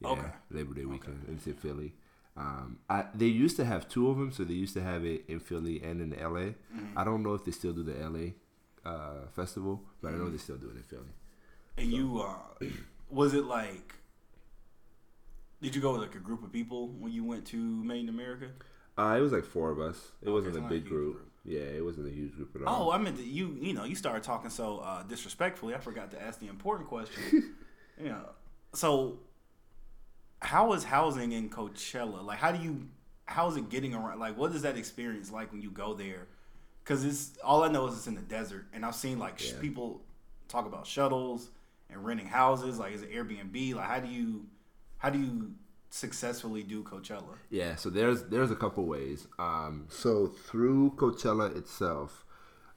Speaker 2: Yeah,
Speaker 1: Okay.
Speaker 2: Labor Day weekend. It's in Philly. Um, I, they used to have two of them, so they used to have it in Philly and in LA.
Speaker 1: Mm-hmm.
Speaker 2: I don't know if they still do the LA uh, festival, but. I know they still do it in Philly.
Speaker 1: And you, uh, was it like? Did you go with like a group of people when you went to Made in America?
Speaker 2: Uh, it was like four of us. It
Speaker 1: Okay,
Speaker 2: wasn't a
Speaker 1: not a
Speaker 2: big group.
Speaker 1: group.
Speaker 2: Yeah, it wasn't a huge group at all.
Speaker 1: Oh, I meant that you. You know, you started talking so uh, disrespectfully. I forgot to ask the important question. yeah. So, how is housing in Coachella? Like, how do you? How is it getting around? Like, what is that experience like when you go there? Because it's all I know is it's in the desert, and I've seen like sh-
Speaker 2: Yeah.
Speaker 1: people talk about shuttles and renting houses. Like, is it Airbnb? Like, how do you? How do you successfully do Coachella?
Speaker 2: Yeah, so there's there's a couple ways. Um, so through Coachella itself,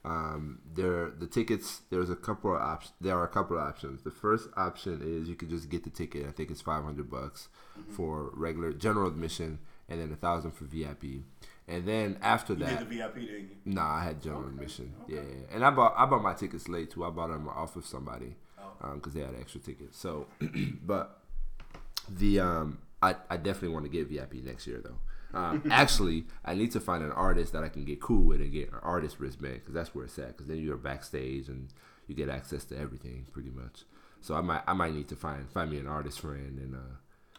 Speaker 2: um, there the tickets. There's a couple of options. There are a couple of options. The first option is you could just get the ticket. I think it's five hundred bucks for regular general admission, and then a thousand for VIP. And then after
Speaker 1: You
Speaker 2: that,
Speaker 1: did the VIP, didn't you?
Speaker 2: Nah, I had general admission. Yeah, yeah, and I bought I bought my tickets late too. I bought them off of somebody
Speaker 1: Oh.
Speaker 2: because they had extra tickets. So, but the um, I I definitely want to get VIP next year though. Um, actually, I need to find an artist that I can get cool with and get an artist wristband because that's where it's at. Because then you're backstage and you get access to everything pretty much. So I might I might need to find find me an artist friend and uh,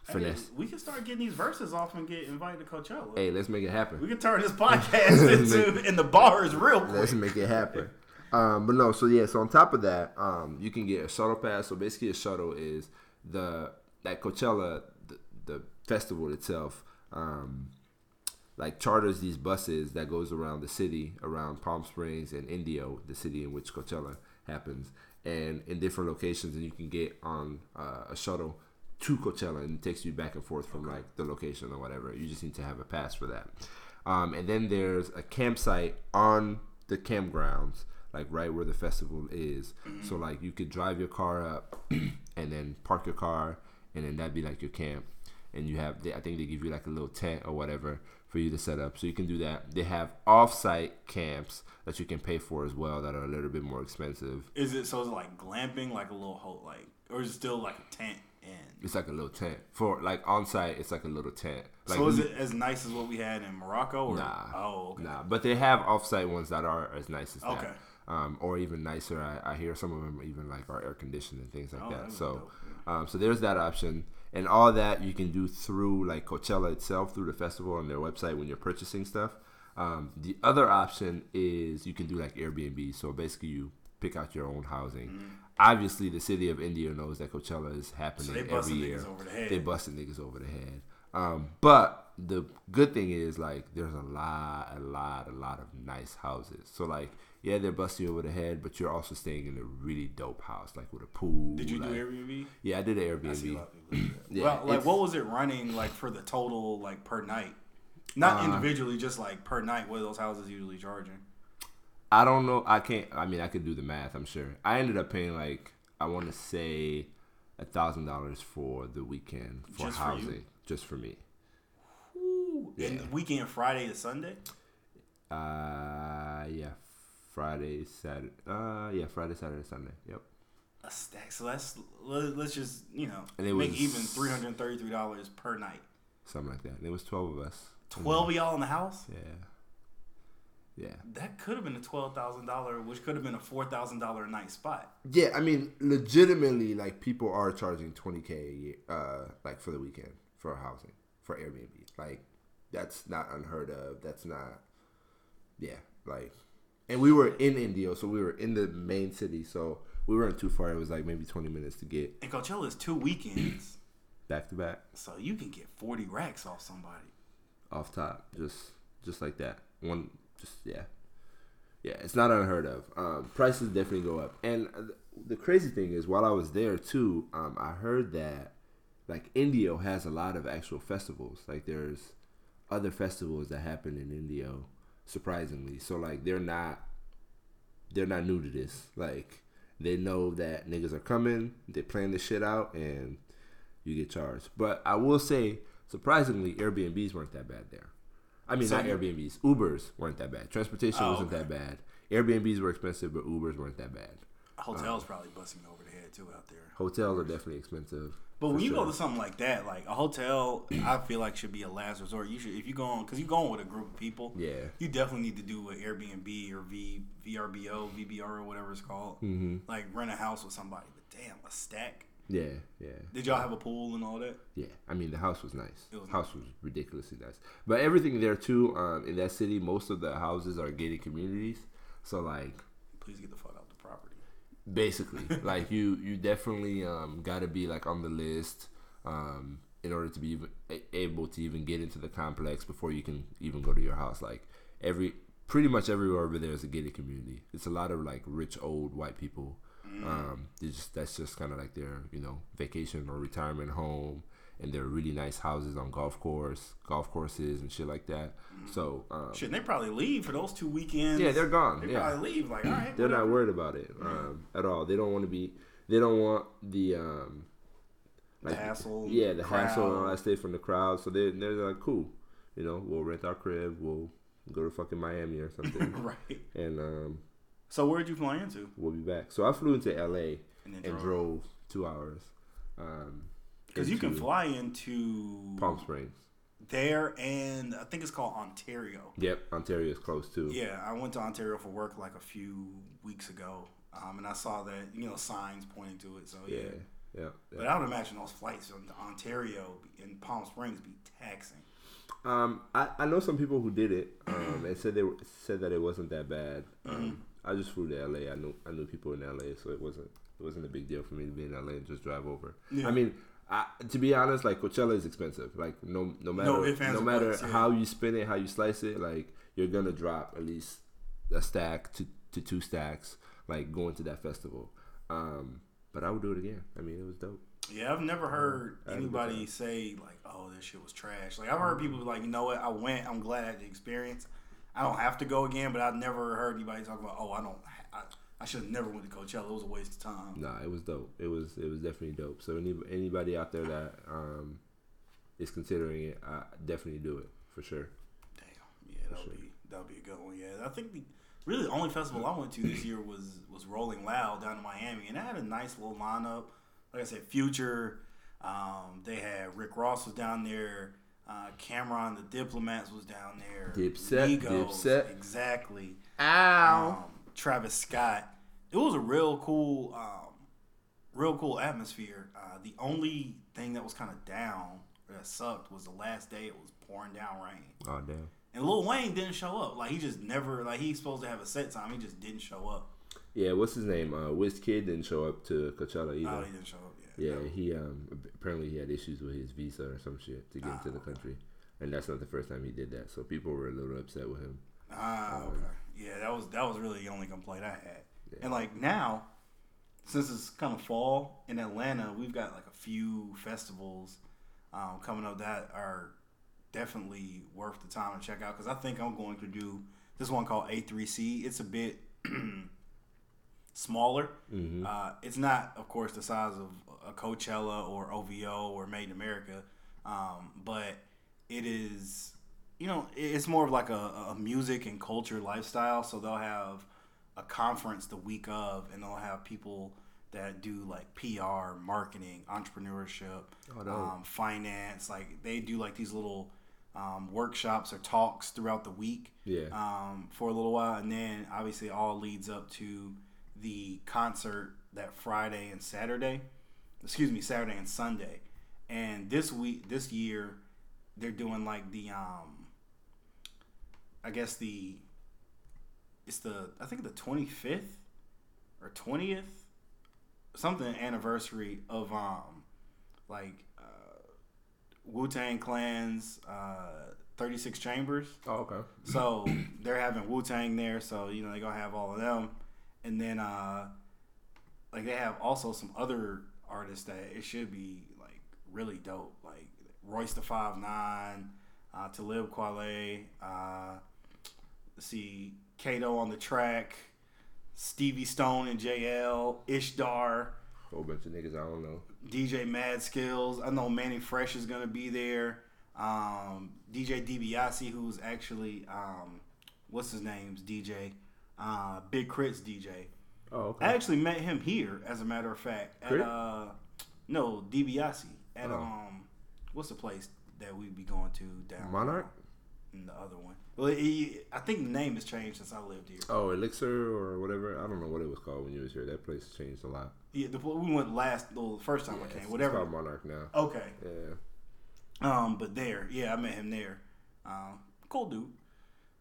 Speaker 1: Hey,
Speaker 2: finesse.
Speaker 1: we can start getting these verses off and get invited to Coachella.
Speaker 2: Hey, let's make it happen.
Speaker 1: We can turn this podcast into in the bars real
Speaker 2: Let's make it happen. Um, but no, so yeah, so on top of that, um, you can get a shuttle pass. So basically, a shuttle is the that Coachella, the, the festival itself, um, like charters these buses that goes around the city, around Palm Springs and Indio, the city in which Coachella happens, and in different locations, and you can get on uh, a shuttle to Coachella, and it takes you back and forth from like the location or whatever. You just need to have a pass for that. Um, and then there's a campsite on the campgrounds, like right where the festival is. So like you could drive your car up, and then park your car, and then that'd be like your camp. And you have, they, I think they give you like a little tent or whatever for you to set up. So you can do that. They have off-site camps that you can pay for as well that are a little bit more expensive.
Speaker 1: Is it so? Is it like glamping, like a little hole, like, or is it still like a tent?
Speaker 2: It's like a little tent for like on-site. It's like a little tent. Like
Speaker 1: so is
Speaker 2: we-
Speaker 1: it as nice as what we had in Morocco? Or?
Speaker 2: Nah.
Speaker 1: Oh, okay.
Speaker 2: Nah, but they have off-site ones that are as nice as that. Um, or even nicer. I, I hear some of them even like are air conditioned and things like
Speaker 1: Oh,
Speaker 2: that.
Speaker 1: that's
Speaker 2: So, um, so there's that option, and all that you can do through like Coachella itself, through the festival on their website when you're purchasing stuff. Um, the other option is you can do like Airbnb. So basically, you pick out your own housing. Obviously, the city of Indio knows that Coachella is happening
Speaker 1: So they
Speaker 2: every
Speaker 1: busting
Speaker 2: year.
Speaker 1: niggas over the head.
Speaker 2: They busting niggas over the head. Um, but the good thing is like there's a lot, a lot, a lot of nice houses. So like yeah, they're busting you over the head, but you're also staying in a really dope house, like with a pool.
Speaker 1: Did you
Speaker 2: like,
Speaker 1: do Airbnb?
Speaker 2: Yeah, I did an
Speaker 1: I see a
Speaker 2: Airbnb.
Speaker 1: lot of people do that.
Speaker 2: Yeah,
Speaker 1: well, like, what was it running like for the total, like per night? Not
Speaker 2: Uh,
Speaker 1: individually, just like per night. What are those houses usually charging?
Speaker 2: I don't know. I can't. I mean, I could do the math. I'm sure. I ended up paying like I want to say a thousand dollars for the weekend for
Speaker 1: Just for
Speaker 2: housing, just for me.
Speaker 1: Ooh,
Speaker 2: Yeah.
Speaker 1: And weekend, Friday to Sunday.
Speaker 2: Uh, yeah, Friday, Saturday. Uh, yeah, Friday, Saturday, Sunday. Yep.
Speaker 1: A stack. So that's let- let's just you know make
Speaker 2: was-
Speaker 1: even three hundred thirty three dollars per night.
Speaker 2: Something like that. And it was twelve of us.
Speaker 1: Twelve of y'all in the house.
Speaker 2: Yeah. Yeah.
Speaker 1: That could have been a twelve thousand dollar, which could have been a four thousand dollar a night spot.
Speaker 2: Yeah, I mean, legitimately, like people are charging twenty k a year, uh, like for the weekend for housing for Airbnb. Like that's not unheard of. That's not, yeah, like, and we were in Indio, so we were in the main city, so we weren't too far. It was like maybe twenty minutes to get
Speaker 1: And Coachella is two weekends,
Speaker 2: back to back,
Speaker 1: so you can get forty racks off somebody.
Speaker 2: off top, just just like that. One, just yeah, yeah. It's not unheard of. Um, prices definitely go up, and the crazy thing is, while I was there too, um, I heard that like Indio has a lot of actual festivals. Like there's other festivals that happen in Indio, surprisingly. So like they're not they're not new to this. Like they know that niggas are coming. They plan the shit out, and you get charged. But I will say, surprisingly, Airbnbs weren't that bad there. I mean,
Speaker 1: So
Speaker 2: not Airbnbs. Ubers weren't that bad. Transportation
Speaker 1: Oh,
Speaker 2: wasn't
Speaker 1: okay.
Speaker 2: that bad. Airbnbs were expensive, but Ubers weren't that bad.
Speaker 1: Hotels probably busting over the head too out there.
Speaker 2: Hotels are definitely expensive.
Speaker 1: But when you
Speaker 2: sure.
Speaker 1: go to something like that, like a hotel, I feel like should be a last resort. You should if you go on because you're going with a group of people.
Speaker 2: yeah,
Speaker 1: You definitely need to do an Airbnb or V VRBO, VBR or whatever it's called.
Speaker 2: hmm
Speaker 1: Like rent a house with somebody. But damn, a stack.
Speaker 2: Yeah, yeah.
Speaker 1: Did y'all have a pool and all that?
Speaker 2: Yeah, I mean the house was nice.
Speaker 1: It was
Speaker 2: house was ridiculously nice, but everything there too. Um, in that city, most of the houses are gated communities. So like,
Speaker 1: Please get the fuck out the property.
Speaker 2: basically, like you you definitely um got to be like on the list um in order to be even, a- able to even get into the complex before you can even go to your house. Like every pretty much everywhere over there is a gated community. It's a lot of like rich old white people. Um, they just that's just kind of like their you know vacation or retirement home, and they're really nice houses on golf course, golf courses and shit like that. So um,
Speaker 1: Shit, they probably leave for those two weekends.
Speaker 2: yeah, they're gone.
Speaker 1: They
Speaker 2: yeah,
Speaker 1: probably leave. Like, all right,
Speaker 2: they're
Speaker 1: whatever.
Speaker 2: not worried about it um, at all. They don't want to be. They don't want the um,
Speaker 1: The hassle,
Speaker 2: Yeah, the
Speaker 1: crowd.
Speaker 2: hassle and all that stuff from the crowd. So they they're like, cool. You know, we'll rent our crib. We'll go to fucking Miami or something,
Speaker 1: right.
Speaker 2: and um,
Speaker 1: So where'd you fly into?
Speaker 2: we'll be back. So I flew into L.A.
Speaker 1: And then
Speaker 2: and
Speaker 1: drove.
Speaker 2: drove two hours. Um,
Speaker 1: Because you can fly into
Speaker 2: Palm Springs.
Speaker 1: there, and I think it's called Ontario.
Speaker 2: Yep, Ontario is close too.
Speaker 1: Yeah, I went to Ontario for work like a few weeks ago, um, and I saw that you know signs pointing to it. So yeah.
Speaker 2: yeah, yeah.
Speaker 1: But I would imagine those flights from Ontario and Palm Springs be taxing.
Speaker 2: Um, I, I know some people who did it um, and said they were, said that it wasn't that bad. Um,
Speaker 1: Mm-hmm.
Speaker 2: I just flew to LA. I knew I knew people in LA, so it wasn't it wasn't a big deal for me to be in LA and just drive over.
Speaker 1: Yeah.
Speaker 2: I mean, I, to be honest, like Coachella is expensive. Like no no matter
Speaker 1: ifs, ands,
Speaker 2: no matter
Speaker 1: buts, yeah.
Speaker 2: how you spin it, how you slice it, like you're gonna drop at least a stack to, to two stacks, like going to that festival. Um, but I would do it again. I mean, it was dope.
Speaker 1: Yeah, I've never heard
Speaker 2: I had a good
Speaker 1: anybody say like, "Oh, this shit was trash." Like I've heard people be like, "You know what? I went. I'm glad I had the experience. I don't have to go again." But I've never heard anybody talk about, "Oh, I don't. I, I should have never went to Coachella. It was a waste of time."
Speaker 2: Nah, it was dope. It was it was definitely dope. So any anybody out there that um is considering it, I definitely do it for sure.
Speaker 1: Damn. Yeah, that'll
Speaker 2: sure.
Speaker 1: be that'll be a good one. Yeah, I think the really the only festival I went to this year was was Rolling Loud down in Miami, and it had a nice little lineup. Like I said, Future. Um, they had Rick Ross was down there. Uh, Cam'ron the Diplomats was down there.
Speaker 2: Dipset, Dipset.
Speaker 1: exactly.
Speaker 2: Ow.
Speaker 1: Um, Travis Scott. It was a real cool, um, real cool atmosphere. Uh, the only thing that was kind of down that sucked was the last day. It was pouring down rain.
Speaker 2: Oh damn.
Speaker 1: And Lil Wayne didn't show up. Like he just never like he's supposed to have a set time. He just didn't show up.
Speaker 2: Yeah, what's his name? Uh, Wizkid didn't show up to Coachella either.
Speaker 1: Oh, he didn't show up. Yeah.
Speaker 2: yeah, he um apparently he had issues with his visa or some shit to get into the country, and that's not the first time he did that. So people were a little upset with him.
Speaker 1: Ah, okay. Yeah, that was that was really the only complaint I had. And like now, since it's kind of fall in Atlanta, we've got like a few festivals um, coming up that are definitely worth the time to check out. Because I think I'm going to do this one called A3C. It's a bit smaller. Uh, it's not, of course, the size of a Coachella or OVO or Made in America, um, but it is, you know, it's more of like a, a music and culture lifestyle. So they'll have a conference the week of, and they'll have people that do like PR, marketing, entrepreneurship,
Speaker 2: Oh,
Speaker 1: um, finance. Like they do like these little um, workshops or talks throughout the week
Speaker 2: Yeah.
Speaker 1: um, for a little while, and then obviously it all leads up to the concert that Friday and Saturday. Excuse me, Saturday and Sunday. And this week, this year, they're doing like the um, I guess the it's the I think the twenty fifth or twentieth something anniversary of um like uh, Wu Tang Clan's uh, thirty six chambers.
Speaker 2: oh okay.
Speaker 1: So they're having Wu Tang there, so you know they're gonna have all of them, and then uh, like they have also some other artists that it should be like really dope, like Royce the Five Nine, uh, Talib Kweli, uh, let's see Kato on the track, Stevie Stone and JL, Ishtar,
Speaker 2: Whole bunch of niggas I don't know.
Speaker 1: DJ Mad Skills. I know Mannie Fresh is gonna be there. Um, DJ DiBiase, who's actually um, what's his name's DJ, uh, Big K.R.I.T.'s DJ.
Speaker 2: Oh, okay.
Speaker 1: I actually met him here, as a matter of fact. At uh, no DiBiase at
Speaker 2: Oh.
Speaker 1: um, what's the place that we'd be going to down
Speaker 2: Monarch?
Speaker 1: And the other one. Well, I think the name has changed since I lived here.
Speaker 2: Oh, Elixir or whatever. I don't know what it was called when you was here. That place changed a lot.
Speaker 1: Yeah, the, we went last, well, the first time I
Speaker 2: It's-
Speaker 1: came,
Speaker 2: It's
Speaker 1: whatever.
Speaker 2: called Monarch now.
Speaker 1: Okay.
Speaker 2: Yeah.
Speaker 1: Um, but there, yeah, I met him there. Um, cool dude.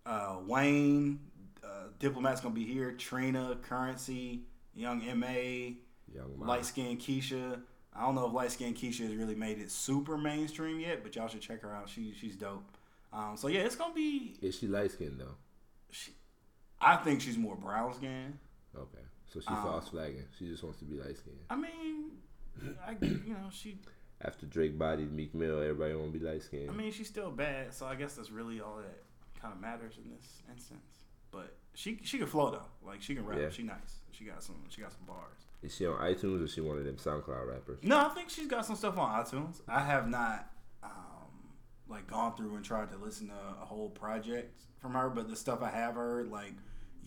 Speaker 1: Uh, Wayne, uh, Diplomat's gonna be here. Trina, Curren$y, Young M.A,
Speaker 2: Young
Speaker 1: Light Skin Keisha. I don't know if Light Skin Keisha has really made it super mainstream yet, but y'all should check her out. She she's dope. Um, so yeah, it's gonna be.
Speaker 2: Is she light skinned though?
Speaker 1: She, I think she's more brown skin.
Speaker 2: Okay. So she
Speaker 1: Um,
Speaker 2: false flagging. She just wants to be light skinned.
Speaker 1: I mean, I you know she.
Speaker 2: After Drake bodied Meek Mill, everybody want to be light skinned.
Speaker 1: I mean, she's still bad, so I guess that's really all that kind of matters in this instance. But she she can flow though, like she can rap.
Speaker 2: Yeah.
Speaker 1: She nice. She got some she got some bars.
Speaker 2: Is she on iTunes or is she one of them SoundCloud rappers?
Speaker 1: No, I think she's got some stuff on iTunes. I have not um, like gone through and tried to listen to a whole project from her, but the stuff I have heard, like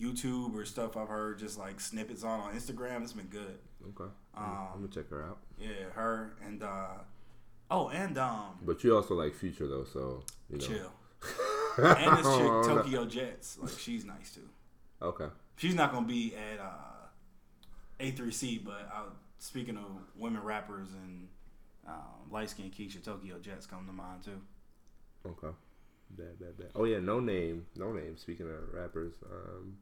Speaker 1: YouTube or stuff I've heard, just like snippets on on Instagram, it's been good.
Speaker 2: Okay.
Speaker 1: Um,
Speaker 2: I'm gonna check her out.
Speaker 1: Yeah, her and uh, oh, and um,
Speaker 2: But you also like Future though, so you know.
Speaker 1: chill. And this chick
Speaker 2: Oh, no.
Speaker 1: Tokyo Jetz, like she's nice too.
Speaker 2: Okay.
Speaker 1: She's not gonna be at uh, A3C, but uh, speaking of women rappers and um, light skinned Keisha, Tokyo Jetz come to mind too.
Speaker 2: Okay. Bad, bad, bad. Oh yeah, no name, no name. Speaking of rappers, um,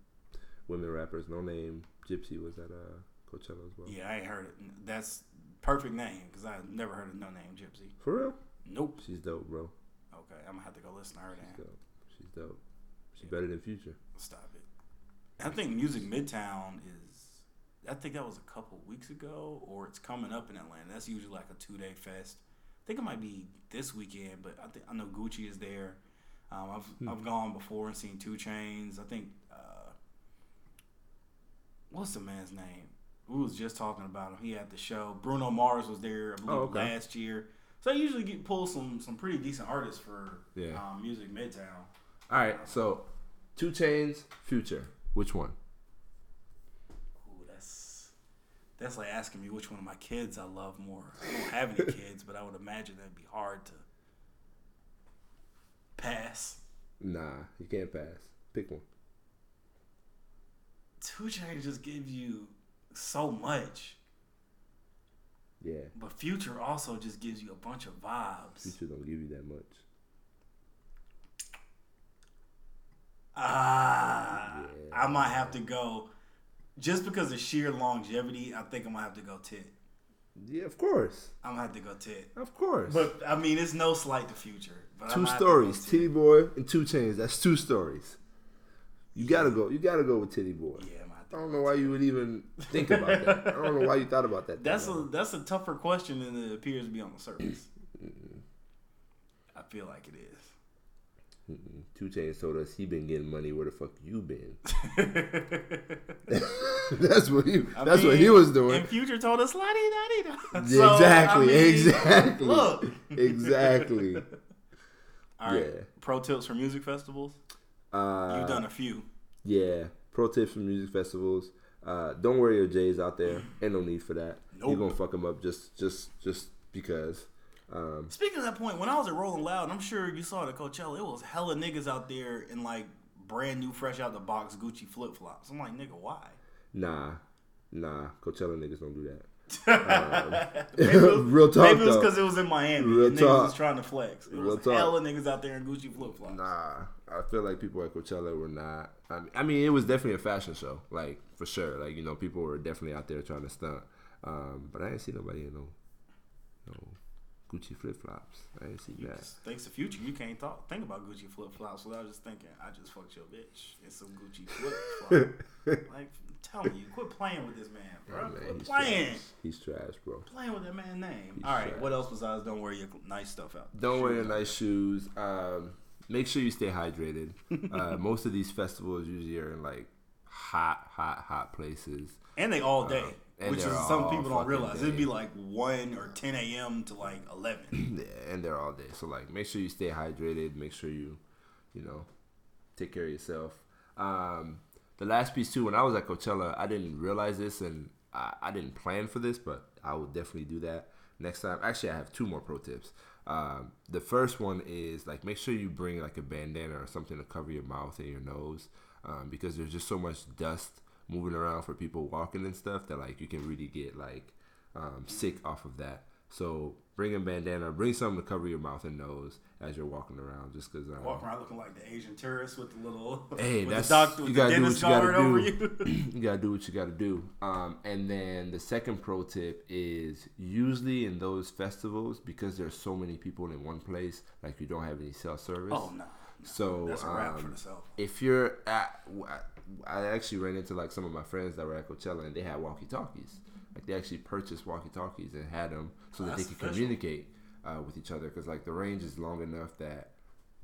Speaker 2: women rappers, Noname. Gypsy was at uh, Coachella as well.
Speaker 1: Yeah, I ain't heard it. That's perfect name because I never heard of Noname Gypsy.
Speaker 2: For real?
Speaker 1: Nope.
Speaker 2: She's dope, bro.
Speaker 1: Okay, I'm gonna have to go listen to her
Speaker 2: She's
Speaker 1: then.
Speaker 2: dope. She's dope. She's better than Future.
Speaker 1: Stop it. I think Music Midtown is. I think that was a couple weeks ago, or it's coming up in Atlanta. That's usually like a two day fest. I think it might be this weekend, but I think I know Gucci is there. Um, I've I've gone before and seen 2 Chainz. I think uh, what's the man's name? We was just talking about him. He had the show. Bruno Mars was there, I believe,
Speaker 2: Oh, okay.
Speaker 1: last year. So I usually get pull some some pretty decent artists for
Speaker 2: Yeah.
Speaker 1: um, Music Midtown.
Speaker 2: All right, so 2 Chainz, Future. Which one?
Speaker 1: Ooh, that's that's like asking me which one of my kids I love more. I don't have any kids, but I would imagine that'd be hard to pass.
Speaker 2: Nah, you can't pass. Pick one.
Speaker 1: 2 Chainz just gives you so much,
Speaker 2: Yeah,
Speaker 1: but Future also just gives you a bunch of vibes.
Speaker 2: Future don't give you that much.
Speaker 1: Ah,
Speaker 2: Yeah.
Speaker 1: I might have to go. Just because of sheer longevity, I think I'm gonna have to go tit.
Speaker 2: Yeah, of course,
Speaker 1: I'm gonna have to go tit.
Speaker 2: of course.
Speaker 1: But I mean, it's no slight to Future.
Speaker 2: Two
Speaker 1: might have to go
Speaker 2: stories,
Speaker 1: Tit.
Speaker 2: Tity Boi and 2 Chainz. That's two stories. You gotta go. You gotta go with Tity Boi.
Speaker 1: Yeah, I might have to
Speaker 2: I
Speaker 1: go
Speaker 2: don't know why you would even think about that. I don't know why you thought about that.
Speaker 1: That's a
Speaker 2: long.
Speaker 1: that's a tougher question than it appears to be on the surface. I feel like it
Speaker 2: is. 2 Chainz told us he been getting money. Where the fuck you been? that's what he.
Speaker 1: I
Speaker 2: that's what he was doing.
Speaker 1: And Future told us, "La di da di da."
Speaker 2: Yeah,
Speaker 1: So,
Speaker 2: exactly.
Speaker 1: I mean,
Speaker 2: exactly.
Speaker 1: Look.
Speaker 2: Exactly.
Speaker 1: All right.
Speaker 2: Yeah.
Speaker 1: Pro tips for music festivals.
Speaker 2: Uh,
Speaker 1: You've done a few.
Speaker 2: Yeah. Pro tips for music festivals. Uh, don't wear your J's out there. Ain't no need for that. You're gonna fuck them up just just just because. Um,
Speaker 1: Speaking of that point, when I was at Rolling Loud, I'm sure you saw it at Coachella. It was hella niggas out there in like brand new, fresh out the box Gucci flip flops. I'm like, nigga, why?
Speaker 2: nah, nah. Coachella niggas don't do that.
Speaker 1: Maybe was-
Speaker 2: Real talk,
Speaker 1: Maybe it was because it was in Miami.
Speaker 2: Real
Speaker 1: and niggas
Speaker 2: talk.
Speaker 1: was trying to flex. It
Speaker 2: Real
Speaker 1: was
Speaker 2: talk.
Speaker 1: hella niggas out there in Gucci flip flops.
Speaker 2: Nah, I feel like people at Coachella were not. I mean, I mean, it was definitely a fashion show, like for sure. Like you know, people were definitely out there trying to stunt. Um, but I didn't see nobody in no, no Gucci flip flops. I see that.
Speaker 1: Thanks to Future, you can't talk think about Gucci flip flops without just thinking, I just fucked your bitch in some Gucci flip flop. like, tell me, you quit playing with this man, bro.
Speaker 2: Man,
Speaker 1: quit
Speaker 2: he's
Speaker 1: playing.
Speaker 2: trash. He's trash, bro.
Speaker 1: Playing with that man's name.
Speaker 2: He's
Speaker 1: All right,
Speaker 2: trash.
Speaker 1: what else besides don't wear your nice stuff out?
Speaker 2: Don't wear your
Speaker 1: out.
Speaker 2: nice shoes. Um, make sure you stay hydrated. uh, most of these festivals usually are in like hot, hot, hot places.
Speaker 1: And they all day,
Speaker 2: and
Speaker 1: which is some people don't realize.
Speaker 2: day.
Speaker 1: It'd be like one or ten a.m. to like eleven.
Speaker 2: Yeah, and they're all day. So like, make sure you stay hydrated. Make sure you, you know, take care of yourself. Um, the last piece too. When I was at Coachella, I didn't realize this, and I, I didn't plan for this, but I will definitely do that next time. Actually, I have two more pro tips. Um, the first one is like make sure you bring like a bandana or something to cover your mouth and your nose, um, because there's just so much dust moving around for people walking and stuff that like you can really get like um, sick off of that. So bring a bandana, bring something to cover your mouth and nose as you're walking around, just because. Um,
Speaker 1: Walking around looking like the Asian tourist with the little
Speaker 2: Hey, that's
Speaker 1: the doctor
Speaker 2: you gotta do what you gotta do.
Speaker 1: you.
Speaker 2: you gotta do what you gotta do. Um, and then the second pro tip is usually in those festivals because there's so many people in one place, like you don't have any cell service.
Speaker 1: oh no,
Speaker 2: So
Speaker 1: that's a wrap for
Speaker 2: um,
Speaker 1: the self.
Speaker 2: if you're at, I actually ran into like some of my friends that were at Coachella and they had walkie talkies. Like they actually purchased walkie talkies and had them so that
Speaker 1: That's
Speaker 2: they could communicate uh, with each other because like the range is long enough that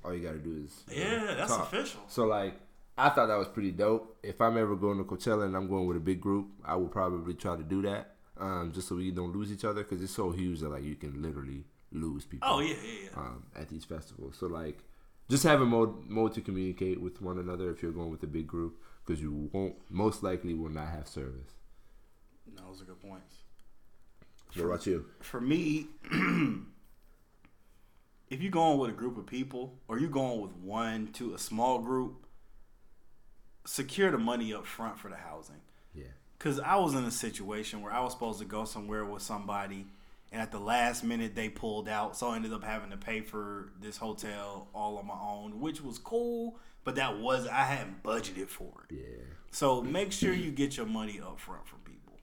Speaker 2: all you gotta do is you know,
Speaker 1: Yeah, that's
Speaker 2: talk.
Speaker 1: official.
Speaker 2: So like, I thought that was pretty dope. If I'm ever going to Coachella and I'm going with a big group, I will probably try to do that, um, just so we don't lose each other because it's so huge that like you can literally lose people.
Speaker 1: Oh yeah, yeah, yeah.
Speaker 2: Um, at these festivals, so like, just have a mode mode to communicate with one another if you're going with a big group because you won't most likely will not have service.
Speaker 1: No, those are good points.
Speaker 2: What about you?
Speaker 1: For me, if you're going with a group of people or you're going with one to a small group, secure the money up front for the housing.
Speaker 2: Yeah.
Speaker 1: Cause I was in a situation where I was supposed to go somewhere with somebody, and at the last minute they pulled out, so I ended up having to pay for this hotel all on my own, which was cool, but that was I hadn't budgeted for it.
Speaker 2: Yeah.
Speaker 1: So make sure you get your money up front from people,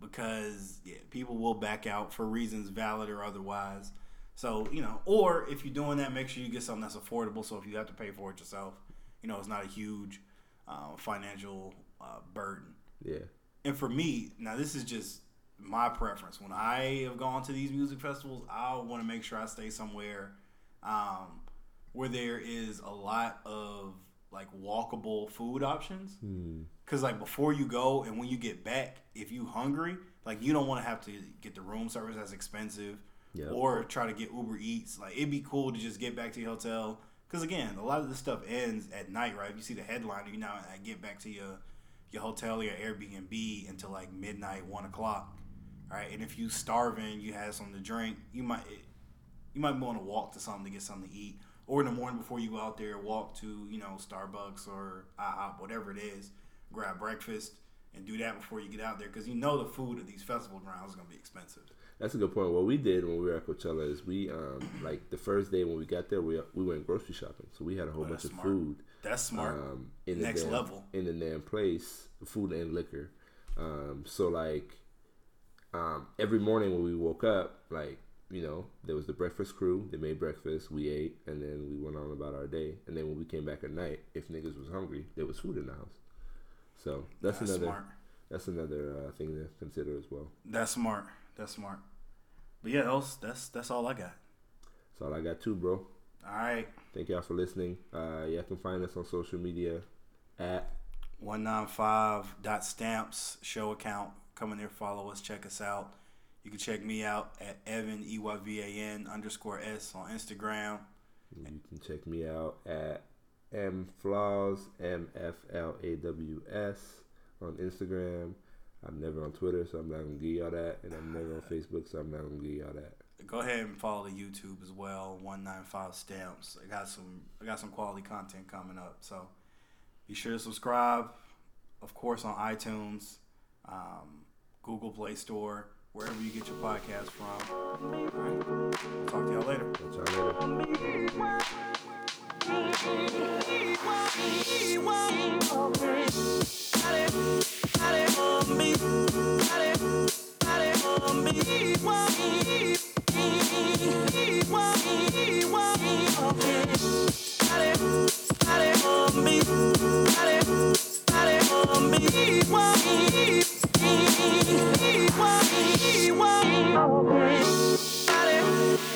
Speaker 1: because yeah, people will back out for reasons valid or otherwise. So you know, or if you're doing that, make sure you get something that's affordable. So if you have to pay for it yourself, you know it's not a huge uh, financial uh, burden.
Speaker 2: Yeah.
Speaker 1: And for me, now this is just my preference. When I have gone to these music festivals, I want to make sure I stay somewhere um, where there is a lot of like walkable food options. Cause like before you go and when you get back, if you hungry, like you don't want to have to get the room service that's expensive,
Speaker 2: Yep.
Speaker 1: or try to get Uber Eats. Like it'd be cool to just get back to your hotel. Cause again, a lot of this stuff ends at night, right? If you see the headline, you now get back to your your hotel or your Airbnb until like midnight, one o'clock. All right, and if you starving, you have something to drink, you might you might want to walk to something to get something to eat, or in the morning before you go out there, walk to you know Starbucks or IHOP, whatever it is, grab breakfast and do that before you get out there, because you know the food at these festival grounds is gonna be expensive.
Speaker 2: That's a good point. What we did when we were at Coachella is we um like the first day when we got there we we went grocery shopping. So we had a whole
Speaker 1: Oh,
Speaker 2: bunch of
Speaker 1: smart.
Speaker 2: food
Speaker 1: That's smart.
Speaker 2: um in the
Speaker 1: Next
Speaker 2: damn,
Speaker 1: level.
Speaker 2: in the damn place, food and liquor. Um so like um every morning when we woke up, like you know, there was the breakfast crew. They made breakfast. We ate, and then we went on about our day. And then when we came back at night, if niggas was hungry, there was food in the house. So that's,
Speaker 1: That's
Speaker 2: another
Speaker 1: smart.
Speaker 2: that's another uh, thing to consider as well.
Speaker 1: That's smart. That's smart. But yeah, those, that's that's all I got.
Speaker 2: That's all I got too, bro.
Speaker 1: All right,
Speaker 2: Thank y'all for listening. Uh, y'all can find us on social media at
Speaker 1: one nine five dot stamps show account. Come in there, follow us, check us out. You can check me out at Evan E Y V A N underscore S on Instagram.
Speaker 2: You can check me out at mflaws m f l a w s on Instagram. I'm never on Twitter, so I'm not gonna give y'all that, and I'm never on Facebook, so I'm not gonna give y'all that.
Speaker 1: Go ahead and follow the YouTube as well. One nine five stamps. I got some. I got some quality content coming up. So be sure to subscribe. Of course, on iTunes, um, Google Play Store, wherever you get your podcast from. All right. Talk to y'all later.
Speaker 2: Talk to y'all later.
Speaker 3: Allez.